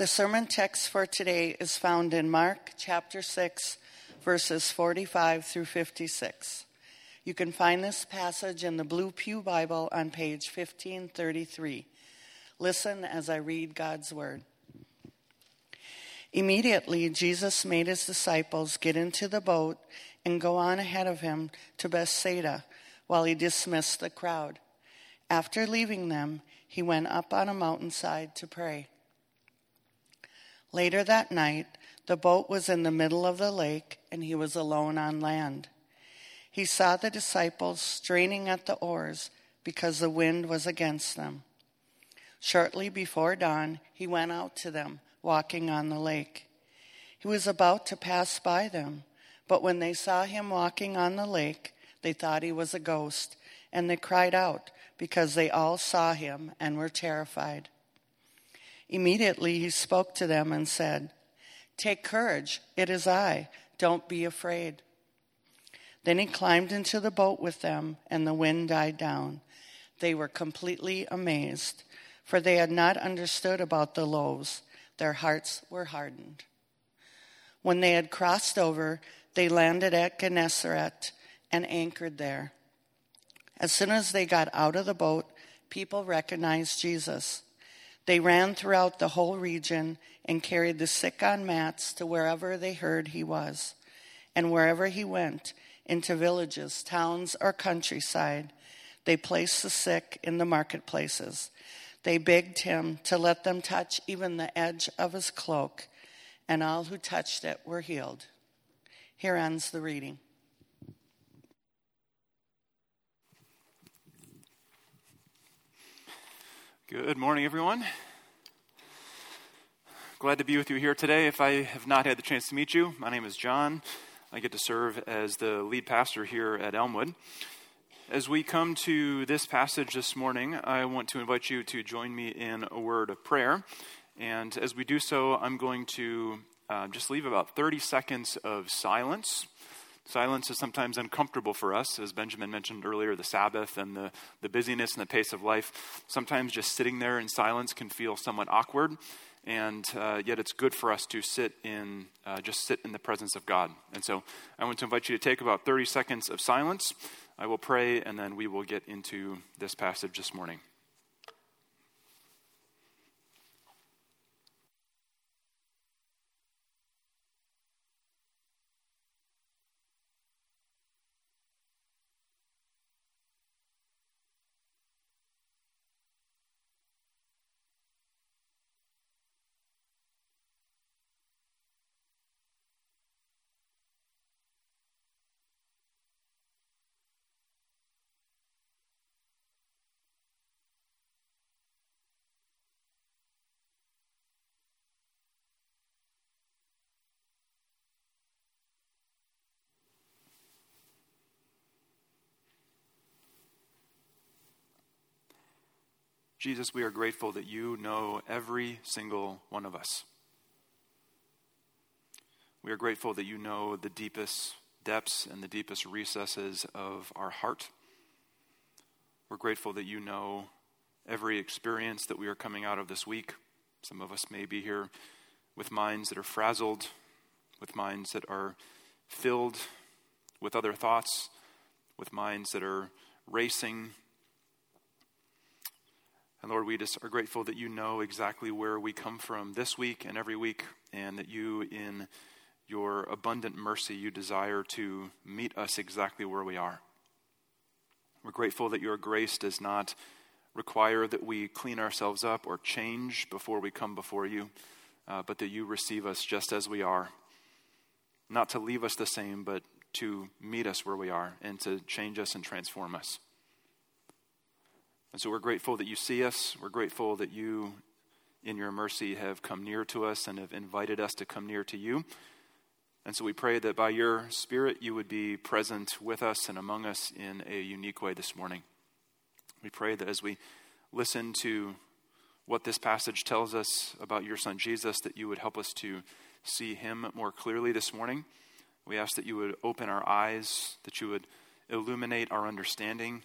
The sermon text for today is found in Mark chapter 6, verses 45 through 56. You can find this passage in the Blue Pew Bible on page 1533. Listen as I read God's word. Immediately, Jesus made his disciples get into the boat and go on ahead of him to Bethsaida while he dismissed the crowd. After leaving them, he went up on a mountainside to pray. Later that night, the boat was in the middle of the lake and he was alone on land. He saw the disciples straining at the oars because the wind was against them. Shortly before dawn, he went out to them, walking on the lake. He was about to pass by them, but when they saw him walking on the lake, they thought he was a ghost, and they cried out because they all saw him and were terrified. Immediately he spoke to them and said, Take courage, it is I, don't be afraid. Then he climbed into the boat with them, and the wind died down. They were completely amazed, for they had not understood about the loaves. Their hearts were hardened. When they had crossed over, they landed at Gennesaret and anchored there. As soon as they got out of the boat, people recognized Jesus. They ran throughout the whole region and carried the sick on mats to wherever they heard he was. And wherever he went, into villages, towns, or countryside, they placed the sick in the marketplaces. They begged him to let them touch even the edge of his cloak, and all who touched it were healed. Here ends the reading. Good morning, everyone. Glad to be with you here today. If I have not had the chance to meet you, my name is John. I get to serve as the lead pastor here at Elmwood. As we come to this passage this morning, I want to invite you to join me in a word of prayer. And as we do so, I'm going to uh, just leave about 30 seconds of silence Silence is sometimes uncomfortable for us, as Benjamin mentioned earlier, the Sabbath and the, the busyness and the pace of life. Sometimes just sitting there in silence can feel somewhat awkward, and uh, yet it's good for us to sit in, uh, just sit in the presence of God. And so I want to invite you to take about 30 seconds of silence. I will pray, and then we will get into this passage this morning. Jesus, we are grateful that you know every single one of us. We are grateful that you know the deepest depths and the deepest recesses of our heart. We're grateful that you know every experience that we are coming out of this week. Some of us may be here with minds that are frazzled, with minds that are filled with other thoughts, with minds that are racing and Lord, we just are grateful that you know exactly where we come from this week and every week, and that you, in your abundant mercy, you desire to meet us exactly where we are. We're grateful that your grace does not require that we clean ourselves up or change before we come before you, uh, but that you receive us just as we are. Not to leave us the same, but to meet us where we are and to change us and transform us. And so we're grateful that you see us. We're grateful that you, in your mercy, have come near to us and have invited us to come near to you. And so we pray that by your Spirit, you would be present with us and among us in a unique way this morning. We pray that as we listen to what this passage tells us about your Son Jesus, that you would help us to see him more clearly this morning. We ask that you would open our eyes, that you would illuminate our understanding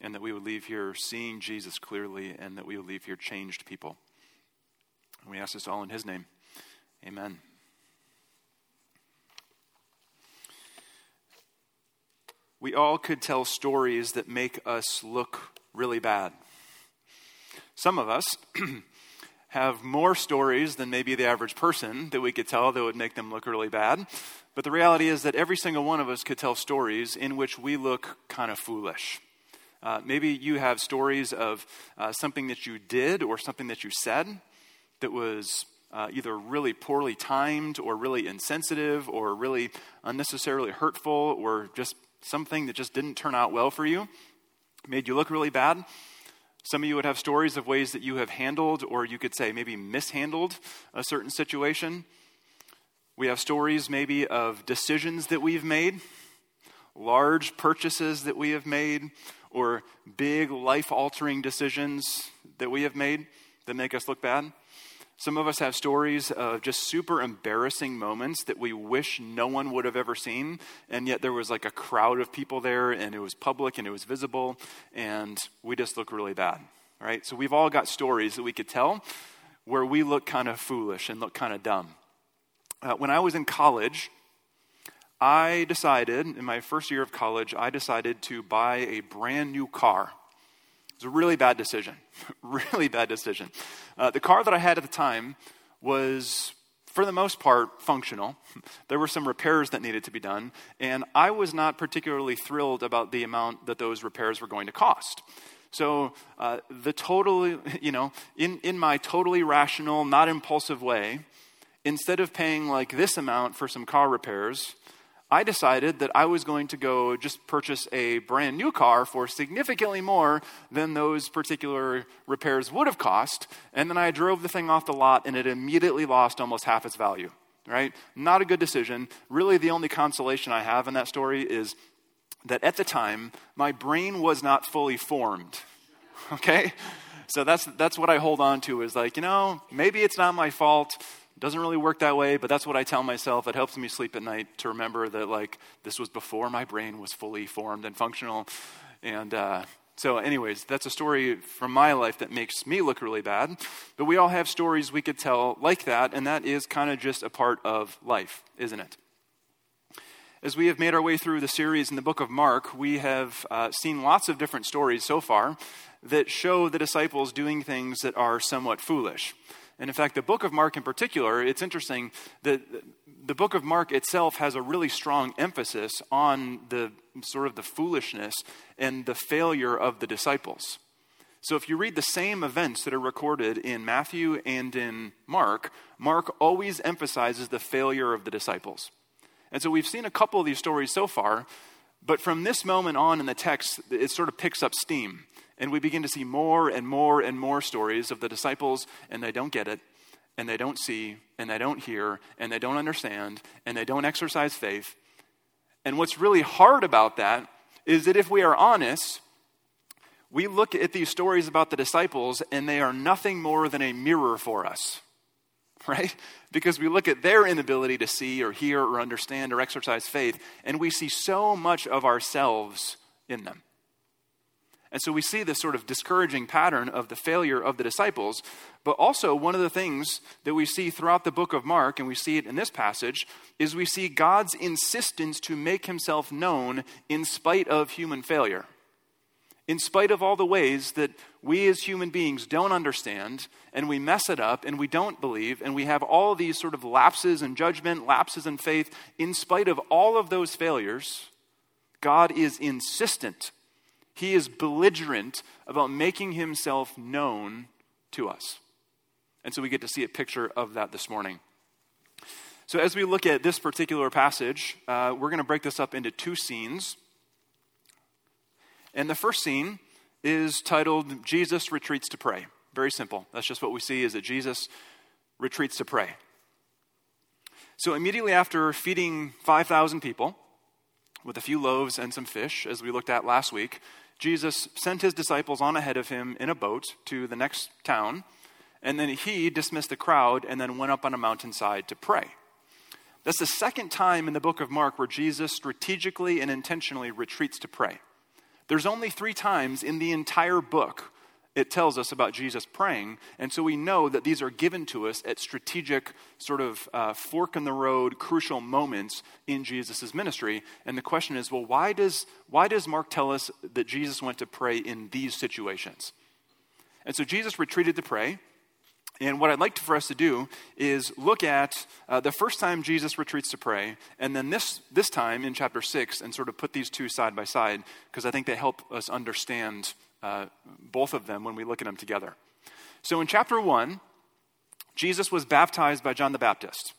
and that we would leave here seeing Jesus clearly, and that we would leave here changed people. And we ask this all in his name. Amen. We all could tell stories that make us look really bad. Some of us have more stories than maybe the average person that we could tell that would make them look really bad. But the reality is that every single one of us could tell stories in which we look kind of foolish. Uh, maybe you have stories of uh, something that you did or something that you said that was uh, either really poorly timed or really insensitive or really unnecessarily hurtful or just something that just didn't turn out well for you, made you look really bad. Some of you would have stories of ways that you have handled, or you could say maybe mishandled, a certain situation. We have stories maybe of decisions that we've made, large purchases that we have made, or big life altering decisions that we have made that make us look bad. Some of us have stories of just super embarrassing moments that we wish no one would have ever seen, and yet there was like a crowd of people there, and it was public and it was visible, and we just look really bad, right? So we've all got stories that we could tell where we look kind of foolish and look kind of dumb. Uh, when I was in college, I decided, in my first year of college, I decided to buy a brand new car. It was a really bad decision. really bad decision. Uh, the car that I had at the time was, for the most part, functional. There were some repairs that needed to be done, and I was not particularly thrilled about the amount that those repairs were going to cost. So, uh, the totally, you know, in, in my totally rational, not impulsive way, instead of paying like this amount for some car repairs, I decided that I was going to go just purchase a brand new car for significantly more than those particular repairs would have cost. And then I drove the thing off the lot and it immediately lost almost half its value, right? Not a good decision. Really, the only consolation I have in that story is that at the time, my brain was not fully formed, okay? So that's, that's what I hold on to is like, you know, maybe it's not my fault doesn't really work that way, but that's what I tell myself. It helps me sleep at night to remember that, like, this was before my brain was fully formed and functional. And uh, so, anyways, that's a story from my life that makes me look really bad. But we all have stories we could tell like that, and that is kind of just a part of life, isn't it? As we have made our way through the series in the book of Mark, we have uh, seen lots of different stories so far that show the disciples doing things that are somewhat foolish. And in fact, the book of Mark in particular, it's interesting that the book of Mark itself has a really strong emphasis on the sort of the foolishness and the failure of the disciples. So if you read the same events that are recorded in Matthew and in Mark, Mark always emphasizes the failure of the disciples. And so we've seen a couple of these stories so far, but from this moment on in the text, it sort of picks up steam. And we begin to see more and more and more stories of the disciples, and they don't get it, and they don't see, and they don't hear, and they don't understand, and they don't exercise faith. And what's really hard about that is that if we are honest, we look at these stories about the disciples, and they are nothing more than a mirror for us, right? Because we look at their inability to see or hear or understand or exercise faith, and we see so much of ourselves in them. And so we see this sort of discouraging pattern of the failure of the disciples. But also, one of the things that we see throughout the book of Mark, and we see it in this passage, is we see God's insistence to make himself known in spite of human failure. In spite of all the ways that we as human beings don't understand, and we mess it up, and we don't believe, and we have all these sort of lapses in judgment, lapses in faith, in spite of all of those failures, God is insistent he is belligerent about making himself known to us. And so we get to see a picture of that this morning. So, as we look at this particular passage, uh, we're going to break this up into two scenes. And the first scene is titled Jesus Retreats to Pray. Very simple. That's just what we see is that Jesus retreats to pray. So, immediately after feeding 5,000 people with a few loaves and some fish, as we looked at last week, Jesus sent his disciples on ahead of him in a boat to the next town, and then he dismissed the crowd and then went up on a mountainside to pray. That's the second time in the book of Mark where Jesus strategically and intentionally retreats to pray. There's only three times in the entire book it tells us about Jesus praying. And so we know that these are given to us at strategic, sort of uh, fork in the road, crucial moments in Jesus' ministry. And the question is well, why does, why does Mark tell us that Jesus went to pray in these situations? And so Jesus retreated to pray. And what I'd like for us to do is look at uh, the first time Jesus retreats to pray, and then this, this time in chapter 6, and sort of put these two side by side, because I think they help us understand uh, both of them when we look at them together. So in chapter 1, Jesus was baptized by John the Baptist.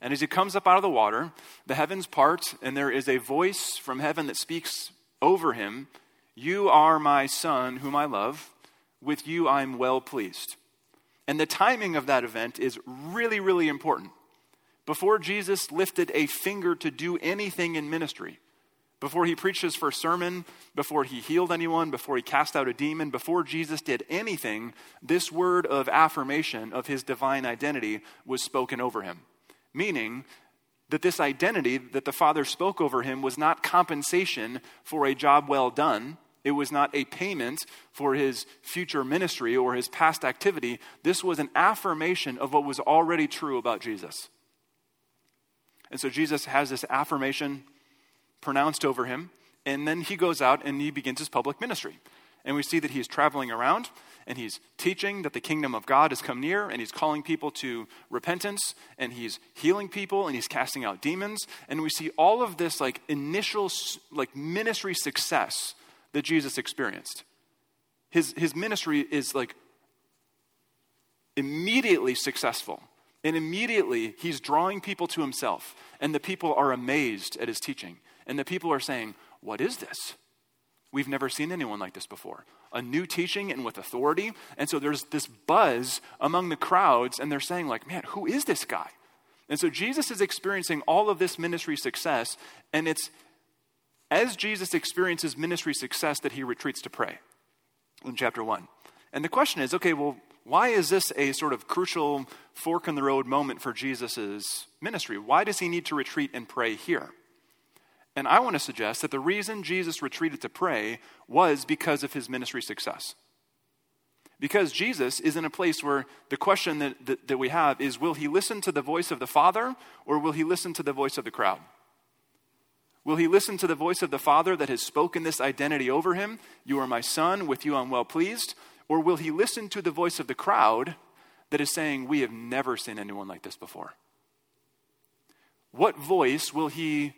And as he comes up out of the water, the heavens part, and there is a voice from heaven that speaks over him You are my son, whom I love. With you I'm well pleased. And the timing of that event is really, really important. Before Jesus lifted a finger to do anything in ministry, before he preached his first sermon, before he healed anyone, before he cast out a demon, before Jesus did anything, this word of affirmation of his divine identity was spoken over him. Meaning that this identity that the Father spoke over him was not compensation for a job well done, it was not a payment for his future ministry or his past activity. This was an affirmation of what was already true about Jesus. And so Jesus has this affirmation pronounced over him, and then he goes out and he begins his public ministry. And we see that he's traveling around and he's teaching that the kingdom of God has come near and he's calling people to repentance and he's healing people and he's casting out demons. And we see all of this like initial like ministry success that Jesus experienced. His, his ministry is like immediately successful. And immediately he's drawing people to himself. And the people are amazed at his teaching. And the people are saying, What is this? We've never seen anyone like this before. A new teaching and with authority. And so there's this buzz among the crowds, and they're saying, like, man, who is this guy? And so Jesus is experiencing all of this ministry success, and it's as Jesus experiences ministry success that he retreats to pray in chapter 1. And the question is okay, well, why is this a sort of crucial fork in the road moment for Jesus' ministry? Why does he need to retreat and pray here? And I want to suggest that the reason Jesus retreated to pray was because of his ministry success. Because Jesus is in a place where the question that, that, that we have is will he listen to the voice of the Father or will he listen to the voice of the crowd? Will he listen to the voice of the Father that has spoken this identity over him? You are my son, with you I'm well pleased. Or will he listen to the voice of the crowd that is saying, We have never seen anyone like this before? What voice will he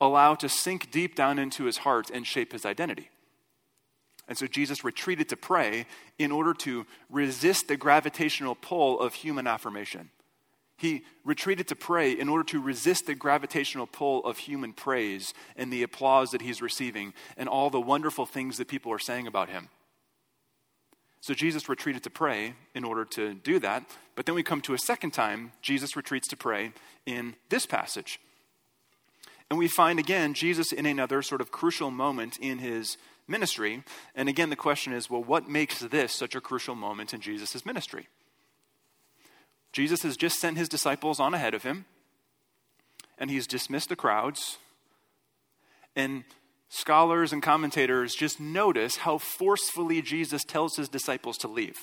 allow to sink deep down into his heart and shape his identity? And so Jesus retreated to pray in order to resist the gravitational pull of human affirmation. He retreated to pray in order to resist the gravitational pull of human praise and the applause that he's receiving and all the wonderful things that people are saying about him. So Jesus retreated to pray in order to do that. But then we come to a second time, Jesus retreats to pray in this passage. And we find again Jesus in another sort of crucial moment in his ministry. And again, the question is well, what makes this such a crucial moment in Jesus' ministry? Jesus has just sent his disciples on ahead of him, and he's dismissed the crowds. And scholars and commentators just notice how forcefully Jesus tells his disciples to leave.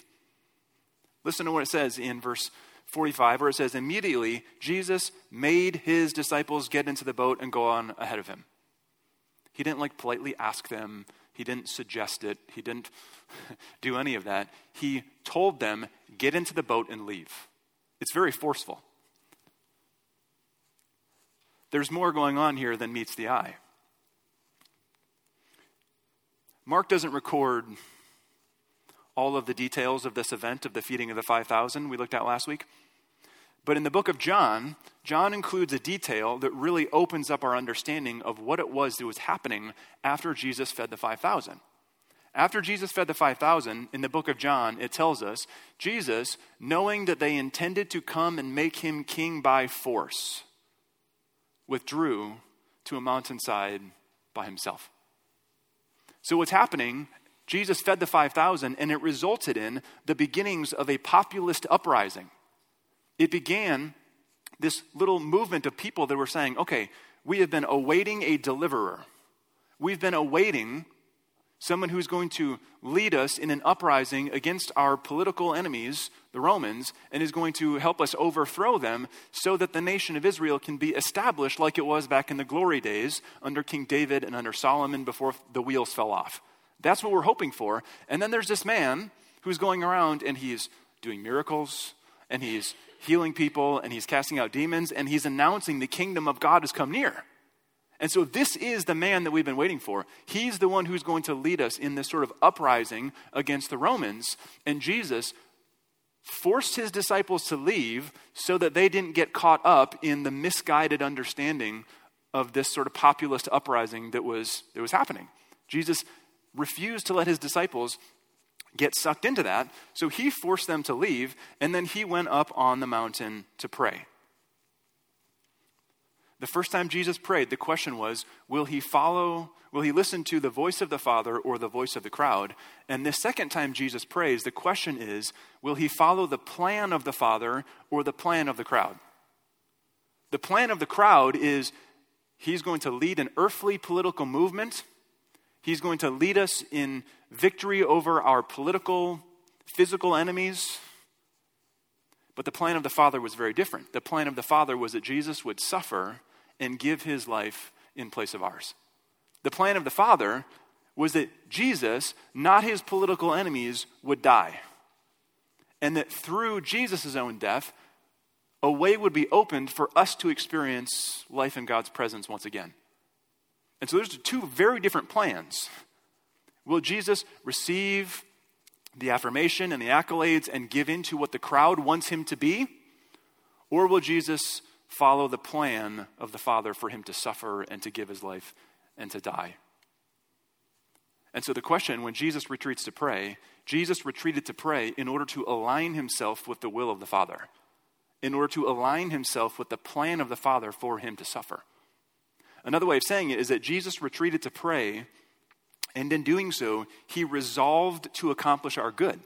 Listen to what it says in verse 45, where it says, Immediately Jesus made his disciples get into the boat and go on ahead of him. He didn't like politely ask them, he didn't suggest it, he didn't do any of that. He told them, Get into the boat and leave. It's very forceful. There's more going on here than meets the eye. Mark doesn't record all of the details of this event of the feeding of the 5,000 we looked at last week. But in the book of John, John includes a detail that really opens up our understanding of what it was that was happening after Jesus fed the 5,000. After Jesus fed the 5,000, in the book of John, it tells us Jesus, knowing that they intended to come and make him king by force, withdrew to a mountainside by himself. So, what's happening? Jesus fed the 5,000, and it resulted in the beginnings of a populist uprising. It began this little movement of people that were saying, okay, we have been awaiting a deliverer. We've been awaiting someone who's going to lead us in an uprising against our political enemies, the Romans, and is going to help us overthrow them so that the nation of Israel can be established like it was back in the glory days under King David and under Solomon before the wheels fell off. That's what we're hoping for. And then there's this man who's going around and he's doing miracles and he's healing people and he's casting out demons and he's announcing the kingdom of God has come near. And so, this is the man that we've been waiting for. He's the one who's going to lead us in this sort of uprising against the Romans. And Jesus forced his disciples to leave so that they didn't get caught up in the misguided understanding of this sort of populist uprising that was, that was happening. Jesus refused to let his disciples get sucked into that, so he forced them to leave, and then he went up on the mountain to pray. The first time Jesus prayed, the question was, will he follow, will he listen to the voice of the Father or the voice of the crowd? And the second time Jesus prays, the question is, will he follow the plan of the Father or the plan of the crowd? The plan of the crowd is he's going to lead an earthly political movement. He's going to lead us in victory over our political, physical enemies. But the plan of the Father was very different. The plan of the Father was that Jesus would suffer and give his life in place of ours. The plan of the Father was that Jesus, not his political enemies, would die. And that through Jesus' own death, a way would be opened for us to experience life in God's presence once again. And so there's two very different plans. Will Jesus receive the affirmation and the accolades and give in to what the crowd wants him to be? Or will Jesus follow the plan of the Father for him to suffer and to give his life and to die. And so the question when Jesus retreats to pray, Jesus retreated to pray in order to align himself with the will of the Father, in order to align himself with the plan of the Father for him to suffer. Another way of saying it is that Jesus retreated to pray, and in doing so, he resolved to accomplish our good.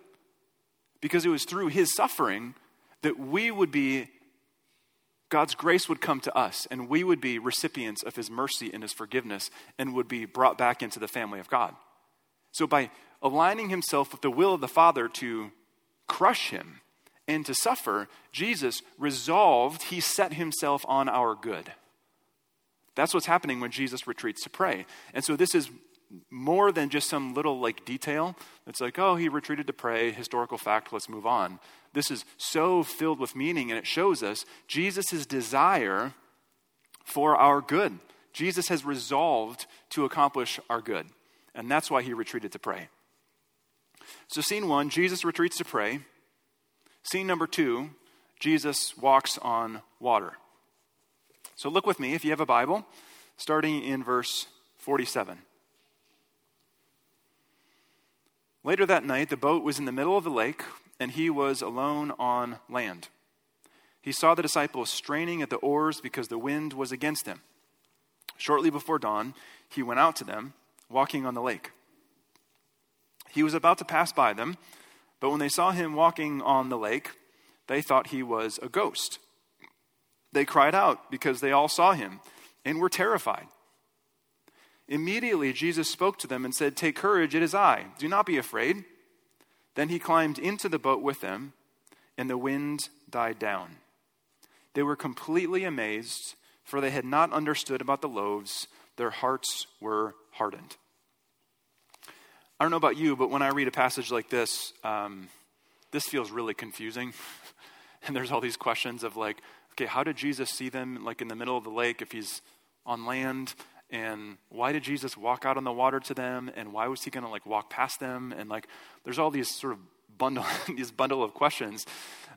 Because it was through his suffering that we would be God's grace would come to us, and we would be recipients of his mercy and his forgiveness, and would be brought back into the family of God. So, by aligning himself with the will of the Father to crush him and to suffer, Jesus resolved, he set himself on our good. That's what's happening when Jesus retreats to pray. And so, this is more than just some little like detail. It's like, oh, he retreated to pray, historical fact, let's move on. This is so filled with meaning, and it shows us Jesus' desire for our good. Jesus has resolved to accomplish our good, and that's why he retreated to pray. So, scene one, Jesus retreats to pray. Scene number two, Jesus walks on water. So, look with me, if you have a Bible, starting in verse 47. Later that night, the boat was in the middle of the lake, and he was alone on land. He saw the disciples straining at the oars because the wind was against them. Shortly before dawn, he went out to them, walking on the lake. He was about to pass by them, but when they saw him walking on the lake, they thought he was a ghost. They cried out because they all saw him and were terrified. Immediately, Jesus spoke to them and said, Take courage, it is I. Do not be afraid. Then he climbed into the boat with them, and the wind died down. They were completely amazed, for they had not understood about the loaves. Their hearts were hardened. I don't know about you, but when I read a passage like this, um, this feels really confusing. and there's all these questions of like, okay, how did Jesus see them like in the middle of the lake if he's on land? and why did Jesus walk out on the water to them and why was he going to like walk past them and like there's all these sort of bundle these bundle of questions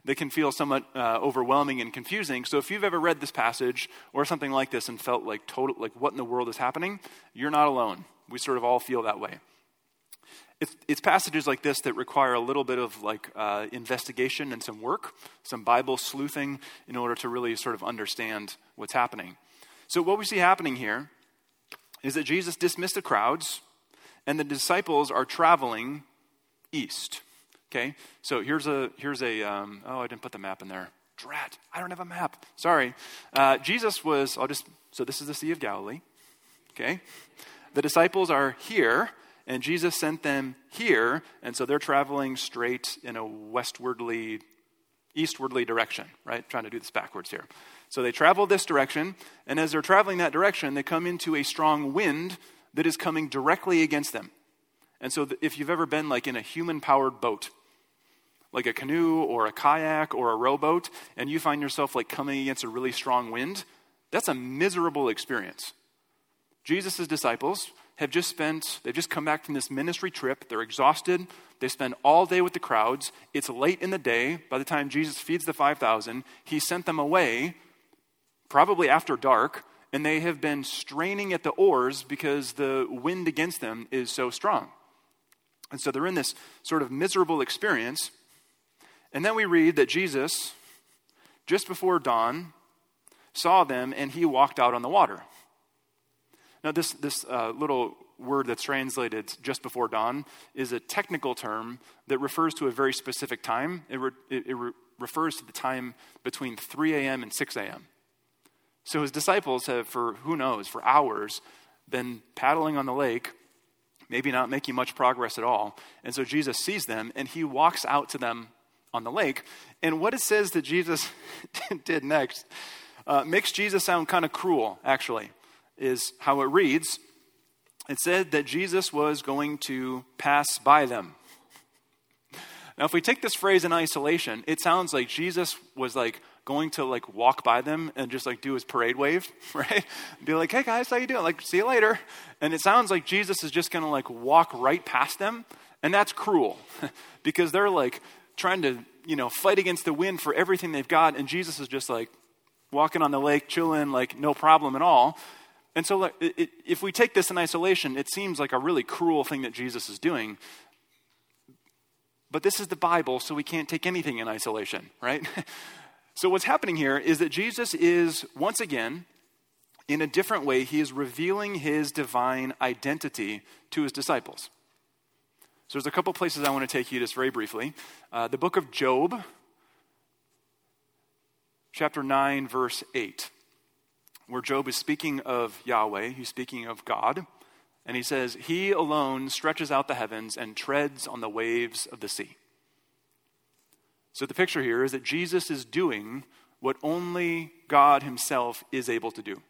that can feel somewhat uh, overwhelming and confusing. So if you've ever read this passage or something like this and felt like total like what in the world is happening, you're not alone. We sort of all feel that way. It's, it's passages like this that require a little bit of like uh, investigation and some work, some Bible sleuthing in order to really sort of understand what's happening. So what we see happening here is that Jesus dismissed the crowds and the disciples are traveling east. Okay, so here's a here's a um, oh I didn't put the map in there. Drat, I don't have a map. Sorry. Uh, Jesus was. I'll just so this is the Sea of Galilee. Okay, the disciples are here, and Jesus sent them here, and so they're traveling straight in a westwardly, eastwardly direction, right? trying to do this backwards here. So they travel this direction, and as they're traveling that direction, they come into a strong wind that is coming directly against them. And so if you've ever been like in a human powered boat, like a canoe or a kayak or a rowboat, and you find yourself like coming against a really strong wind, that's a miserable experience. Jesus' disciples have just spent, they've just come back from this ministry trip. They're exhausted. They spend all day with the crowds. It's late in the day. By the time Jesus feeds the 5,000, he sent them away, probably after dark, and they have been straining at the oars because the wind against them is so strong. And so they're in this sort of miserable experience. And then we read that Jesus, just before dawn, saw them and he walked out on the water. Now, this, this uh, little word that's translated just before dawn is a technical term that refers to a very specific time. It, re, it, re, refers to the time between 3 a.m. and 6 a.m. So his disciples have, for who knows, for hours, been paddling on the lake, maybe not making much progress at all. And so Jesus sees them and he walks out to them on the lake. And what it says that Jesus did next uh, makes Jesus sound kind of cruel, actually, is how it reads. It said that Jesus was going to pass by them. Now, if we take this phrase in isolation, it sounds like Jesus was like going to like walk by them and just like do his parade wave, right? Be like, "Hey guys, how you doing? Like, see you later." And it sounds like Jesus is just to like walk right past them, and that's cruel because they're like trying to, you know, fight against the wind for everything they've got, and Jesus is just like walking on the lake, chilling, like no problem at all. And so, it, it, if we take this in isolation, it seems like a really cruel thing that Jesus is doing. But this is the Bible, so we can't take anything in isolation, right? so, what's happening here is that Jesus is, once again, in a different way, he is revealing his divine identity to his disciples. So there's a couple places I want to take you just very briefly. Uh, the book of Job, chapter 9, verse 8, where Job is speaking of Yahweh, he's speaking of God, and he says, He alone stretches out the heavens and treads on the waves of the sea. So the picture here is that Jesus is doing what only God himself is able to do.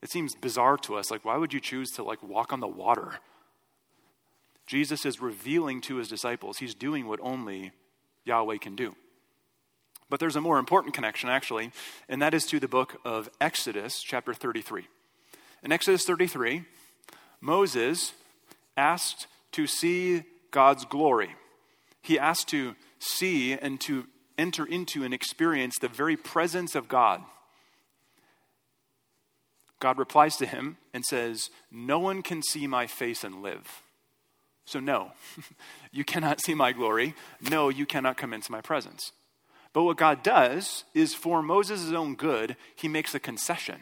It seems bizarre to us. Like, why would you choose to like walk on the water? Jesus is revealing to his disciples he's doing what only Yahweh can do. But there's a more important connection, actually, and that is to the book of Exodus, chapter 33. In Exodus 33, Moses asked to see God's glory. He asked to see and to enter into and experience the very presence of God. God replies to him and says, No one can see my face and live. So, no, you cannot see my glory. No, you cannot come into my presence. But what God does is for Moses' own good, he makes a concession.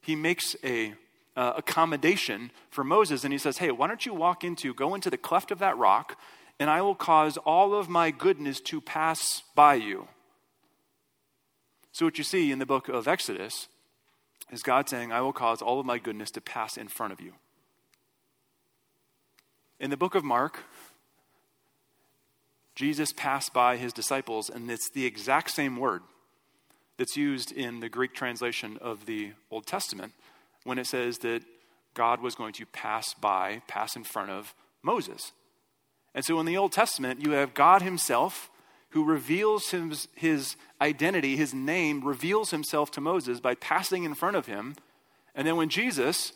He makes a uh, accommodation for Moses, and he says, Hey, why don't you walk into, go into the cleft of that rock, and I will cause all of my goodness to pass by you. So, what you see in the book of Exodus is God saying, I will cause all of my goodness to pass in front of you. In the book of Mark, Jesus passed by his disciples, and it's the exact same word that's used in the Greek translation of the Old Testament when it says that God was going to pass by, pass in front of Moses. And so in the Old Testament, you have God himself who reveals his, his identity, his name, reveals himself to Moses by passing in front of him. And then when Jesus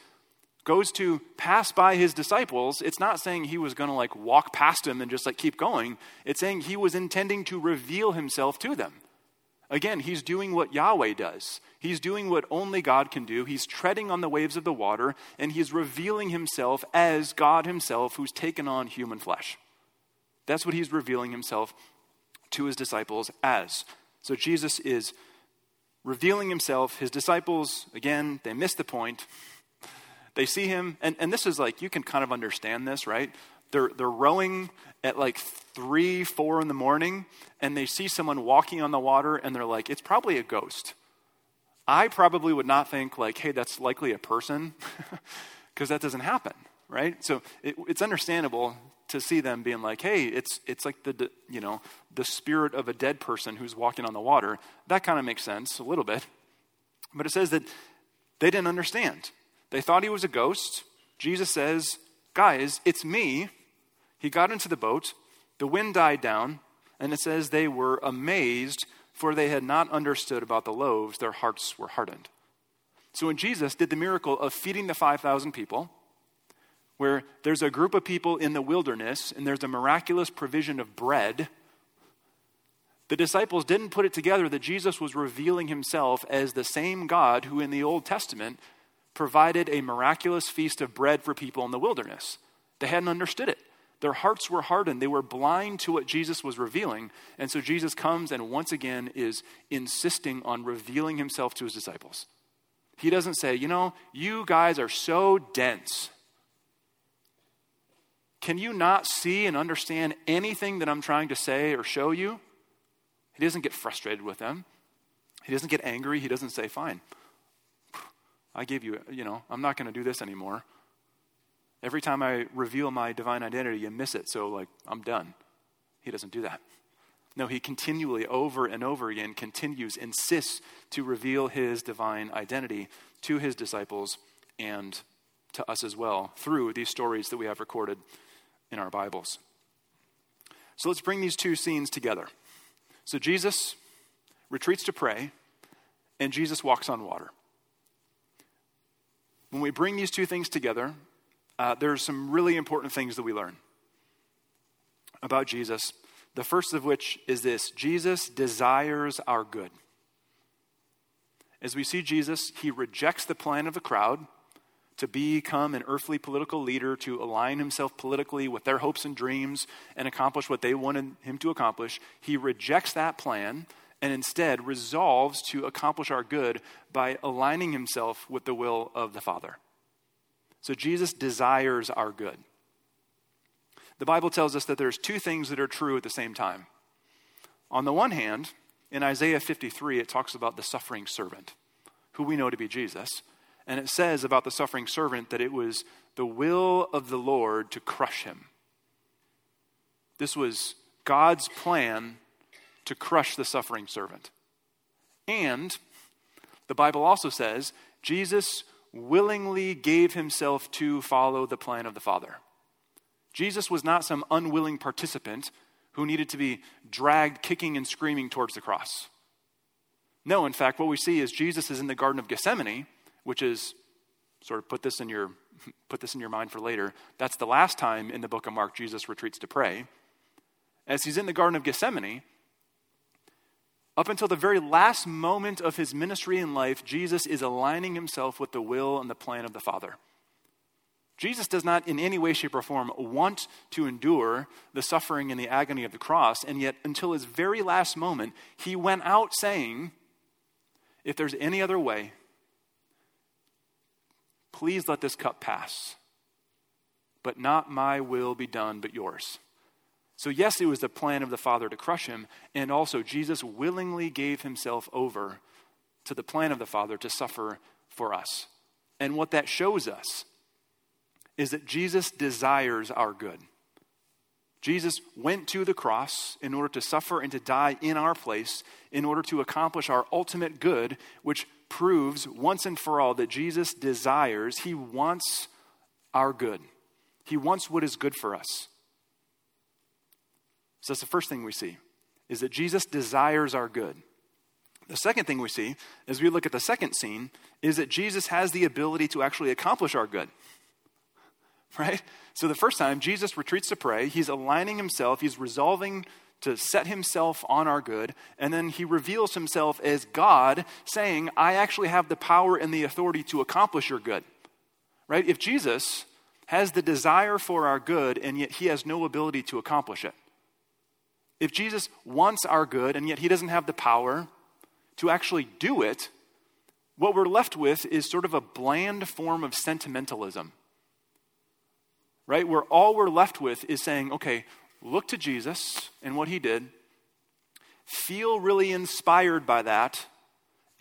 goes to pass by his disciples, it's not saying he was going to like walk past them and just like keep going. It's saying he was intending to reveal himself to them. Again, he's doing what Yahweh does. He's doing what only God can do. He's treading on the waves of the water and he's revealing himself as God himself who's taken on human flesh. That's what he's revealing himself to his disciples as. So Jesus is revealing himself. His disciples, again, they miss the point. They see him, and, and this is like, you can kind of understand this, right? They're, they're rowing at like three, four in the morning, and they see someone walking on the water, and they're like, it's probably a ghost. I probably would not think, like, hey, that's likely a person, because that doesn't happen, right? So it, it's understandable to see them being like, hey, it's, it's like the, you know, the spirit of a dead person who's walking on the water. That kind of makes sense a little bit. But it says that they didn't understand. They thought he was a ghost. Jesus says, guys, it's me. He got into the boat. The wind died down. And it says they were amazed, for they had not understood about the loaves. Their hearts were hardened. So when Jesus did the miracle of feeding the 5,000 people, where there's a group of people in the wilderness and there's a miraculous provision of bread, the disciples didn't put it together that Jesus was revealing himself as the same God who in the Old Testament provided a miraculous feast of bread for people in the wilderness. They hadn't understood it. Their hearts were hardened. They were blind to what Jesus was revealing. And so Jesus comes and once again is insisting on revealing himself to his disciples. He doesn't say, you know, you guys are so dense. Can you not see and understand anything that I'm trying to say or show you? He doesn't get frustrated with them. He doesn't get angry. He doesn't say, fine. I gave you, you know, I'm not going to do this anymore. Every time I reveal my divine identity, you miss it. So, like, I'm done. He doesn't do that. No, he continually, over and over again, continues, insists to reveal his divine identity to his disciples and to us as well through these stories that we have recorded in our Bibles. So let's bring these two scenes together. So Jesus retreats to pray, and Jesus walks on water. When we bring these two things together, uh, are some really important things that we learn about Jesus. The first of which is this Jesus desires our good. As we see Jesus, he rejects the plan of the crowd to become an earthly political leader, to align himself politically with their hopes and dreams and accomplish what they wanted him to accomplish, he rejects that plan and instead resolves to accomplish our good by aligning himself with the will of the Father. So Jesus desires our good. The Bible tells us that there's two things that are true at the same time. On the one hand, in Isaiah 53, it talks about the suffering servant, who we know to be Jesus. And it says about the suffering servant that it was the will of the Lord to crush him. This was God's plan to crush the suffering servant. And the Bible also says Jesus willingly gave himself to follow the plan of the Father. Jesus was not some unwilling participant who needed to be dragged kicking and screaming towards the cross. No, in fact, what we see is Jesus is in the Garden of Gethsemane which is sort of put this in your put this in your mind for later. That's the last time in the book of Mark Jesus retreats to pray. As he's in the Garden of Gethsemane, up until the very last moment of his ministry in life, Jesus is aligning himself with the will and the plan of the Father. Jesus does not, in any way, shape, or form, want to endure the suffering and the agony of the cross, and yet, until his very last moment, he went out saying, If there's any other way, Please let this cup pass. But not my will be done, but yours. So, yes, it was the plan of the Father to crush him, and also Jesus willingly gave himself over to the plan of the Father to suffer for us. And what that shows us is that Jesus desires our good. Jesus went to the cross in order to suffer and to die in our place in order to accomplish our ultimate good, which proves once and for all that Jesus desires, he wants our good. He wants what is good for us. So that's the first thing we see, is that Jesus desires our good. The second thing we see, as we look at the second scene, is that Jesus has the ability to actually accomplish our good. Right? So the first time, Jesus retreats to pray. He's aligning himself, he's resolving to set himself on our good, and then he reveals himself as God, saying, I actually have the power and the authority to accomplish your good. Right? If Jesus has the desire for our good, and yet he has no ability to accomplish it, if Jesus wants our good, and yet he doesn't have the power to actually do it, what we're left with is sort of a bland form of sentimentalism. Right? Where all we're left with is saying, okay, look to Jesus and what he did, feel really inspired by that,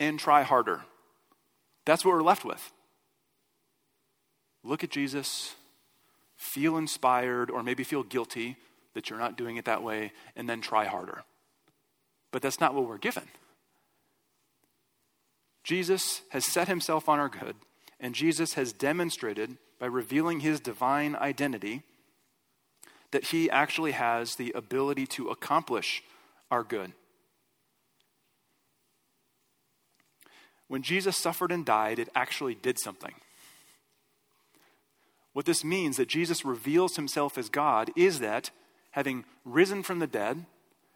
and try harder. That's what we're left with. Look at Jesus, feel inspired or maybe feel guilty that you're not doing it that way, and then try harder. But that's not what we're given. Jesus has set himself on our good, and Jesus has demonstrated by revealing his divine identity that he actually has the ability to accomplish our good. When Jesus suffered and died, it actually did something. What this means that Jesus reveals himself as God is that, having risen from the dead,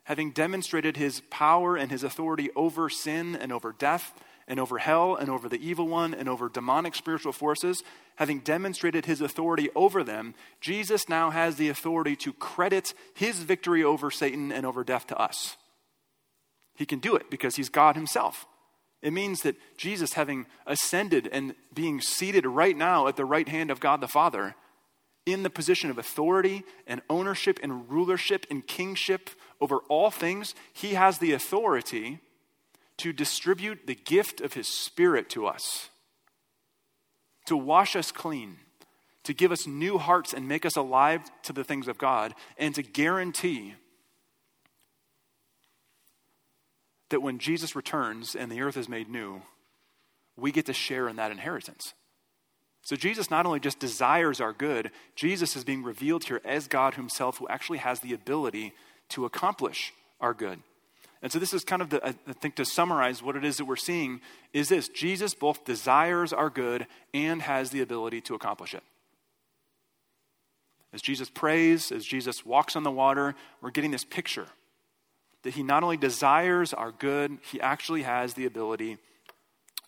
having demonstrated his power and his authority over sin and over death and over hell and over the evil one and over demonic spiritual forces, having demonstrated his authority over them, Jesus now has the authority to credit his victory over Satan and over death to us. He can do it because he's God himself. It means that Jesus, having ascended and being seated right now at the right hand of God the Father, in the position of authority and ownership and rulership and kingship over all things, he has the authority to distribute the gift of his Spirit to us, to wash us clean, to give us new hearts and make us alive to the things of God, and to guarantee that when Jesus returns and the earth is made new, we get to share in that inheritance. So Jesus not only just desires our good, Jesus is being revealed here as God Himself, who actually has the ability to accomplish our good. And so this is kind of the, I think to summarize what it is that we're seeing is this Jesus both desires our good and has the ability to accomplish it. As Jesus prays, as Jesus walks on the water, we're getting this picture that he not only desires our good, he actually has the ability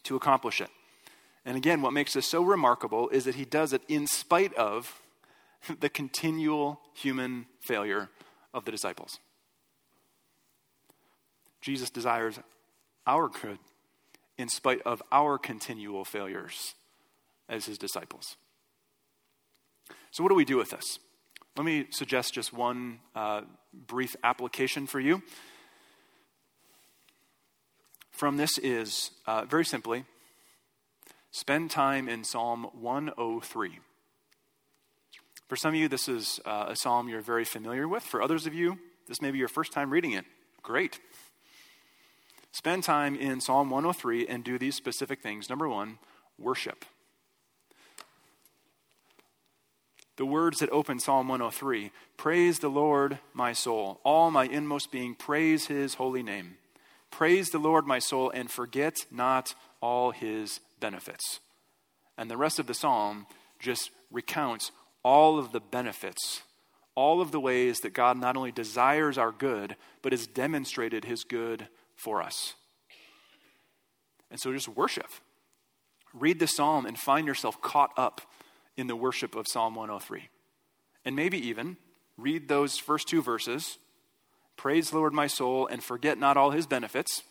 to accomplish it. And again, what makes this so remarkable is that he does it in spite of the continual human failure of the disciples. Jesus desires our good in spite of our continual failures as his disciples. So, what do we do with this? Let me suggest just one uh, brief application for you. From this is uh, very simply spend time in Psalm 103. For some of you, this is uh, a psalm you're very familiar with. For others of you, this may be your first time reading it. Great. Spend time in Psalm 103 and do these specific things. Number one, worship. the words that open Psalm 103 Praise the Lord, my soul. All my inmost being, praise his holy name. Praise the Lord, my soul, and forget not all his benefits. And the rest of the psalm just recounts all of the benefits, all of the ways that God not only desires our good, but has demonstrated his good for us. And so just worship. Read the psalm and find yourself caught up in the worship of Psalm 103. And maybe even read those first two verses Praise the Lord, my soul, and forget not all his benefits.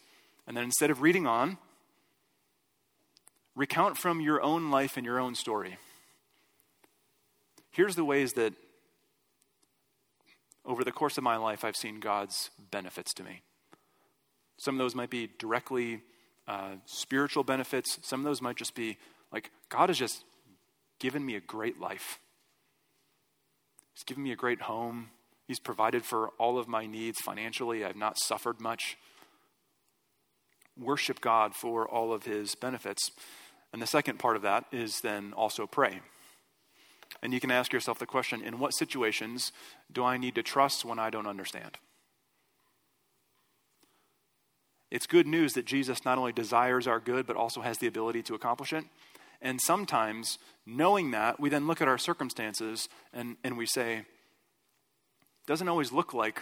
And then instead of reading on, recount from your own life and your own story. Here's the ways that over the course of my life I've seen God's benefits to me. Some of those might be directly uh, spiritual benefits, some of those might just be like, God has just given me a great life. He's given me a great home. He's provided for all of my needs financially. I've not suffered much. Worship God for all of his benefits. And the second part of that is then also pray. And you can ask yourself the question in what situations do I need to trust when I don't understand? It's good news that Jesus not only desires our good, but also has the ability to accomplish it. And sometimes, knowing that, we then look at our circumstances and, and we say, doesn't always look like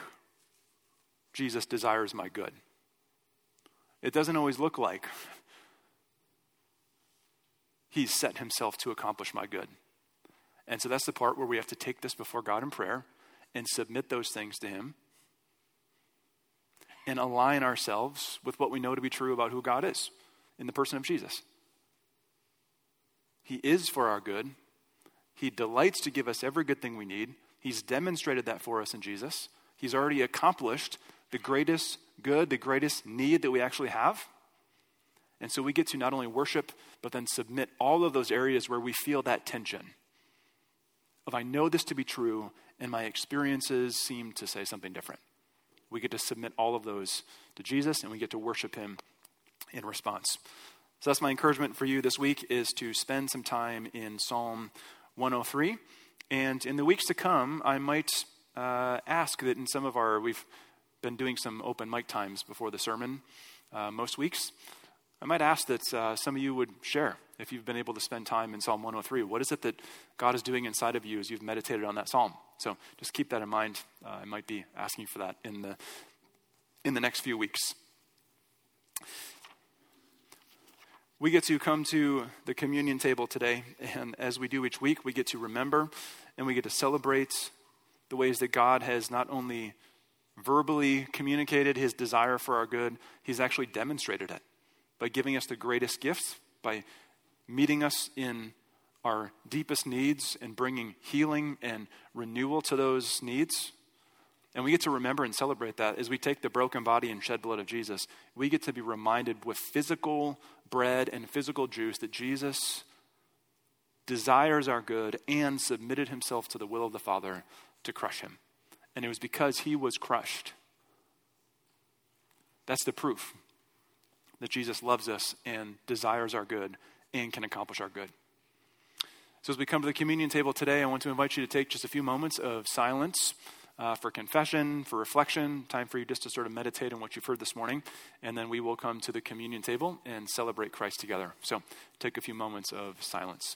Jesus desires my good. It doesn't always look like he's set himself to accomplish my good. And so that's the part where we have to take this before God in prayer and submit those things to him and align ourselves with what we know to be true about who God is in the person of Jesus. He is for our good. He delights to give us every good thing we need. He's demonstrated that for us in Jesus. He's already accomplished the greatest good, the greatest need that we actually have. And so we get to not only worship, but then submit all of those areas where we feel that tension of I know this to be true, and my experiences seem to say something different. We get to submit all of those to Jesus, and we get to worship Him in response. So that's my encouragement for you this week is to spend some time in Psalm 103. And in the weeks to come, I might uh, ask that in some of our, we've been doing some open mic times before the sermon uh, most weeks. I might ask that uh, some of you would share if you've been able to spend time in Psalm 103. What is it that God is doing inside of you as you've meditated on that psalm? So just keep that in mind. Uh, I might be asking for that in the in the next few weeks. We get to come to the communion table today, and as we do each week, we get to remember and we get to celebrate the ways that God has not only verbally communicated his desire for our good, he's actually demonstrated it by giving us the greatest gifts, by meeting us in our deepest needs and bringing healing and renewal to those needs. And we get to remember and celebrate that as we take the broken body and shed blood of Jesus. We get to be reminded with physical bread and physical juice that Jesus desires our good and submitted himself to the will of the Father to crush him. And it was because he was crushed. That's the proof that Jesus loves us and desires our good and can accomplish our good. So, as we come to the communion table today, I want to invite you to take just a few moments of silence uh, for confession, for reflection, time for you just to sort of meditate on what you've heard this morning, and then we will come to the communion table and celebrate Christ together. So take a few moments of silence.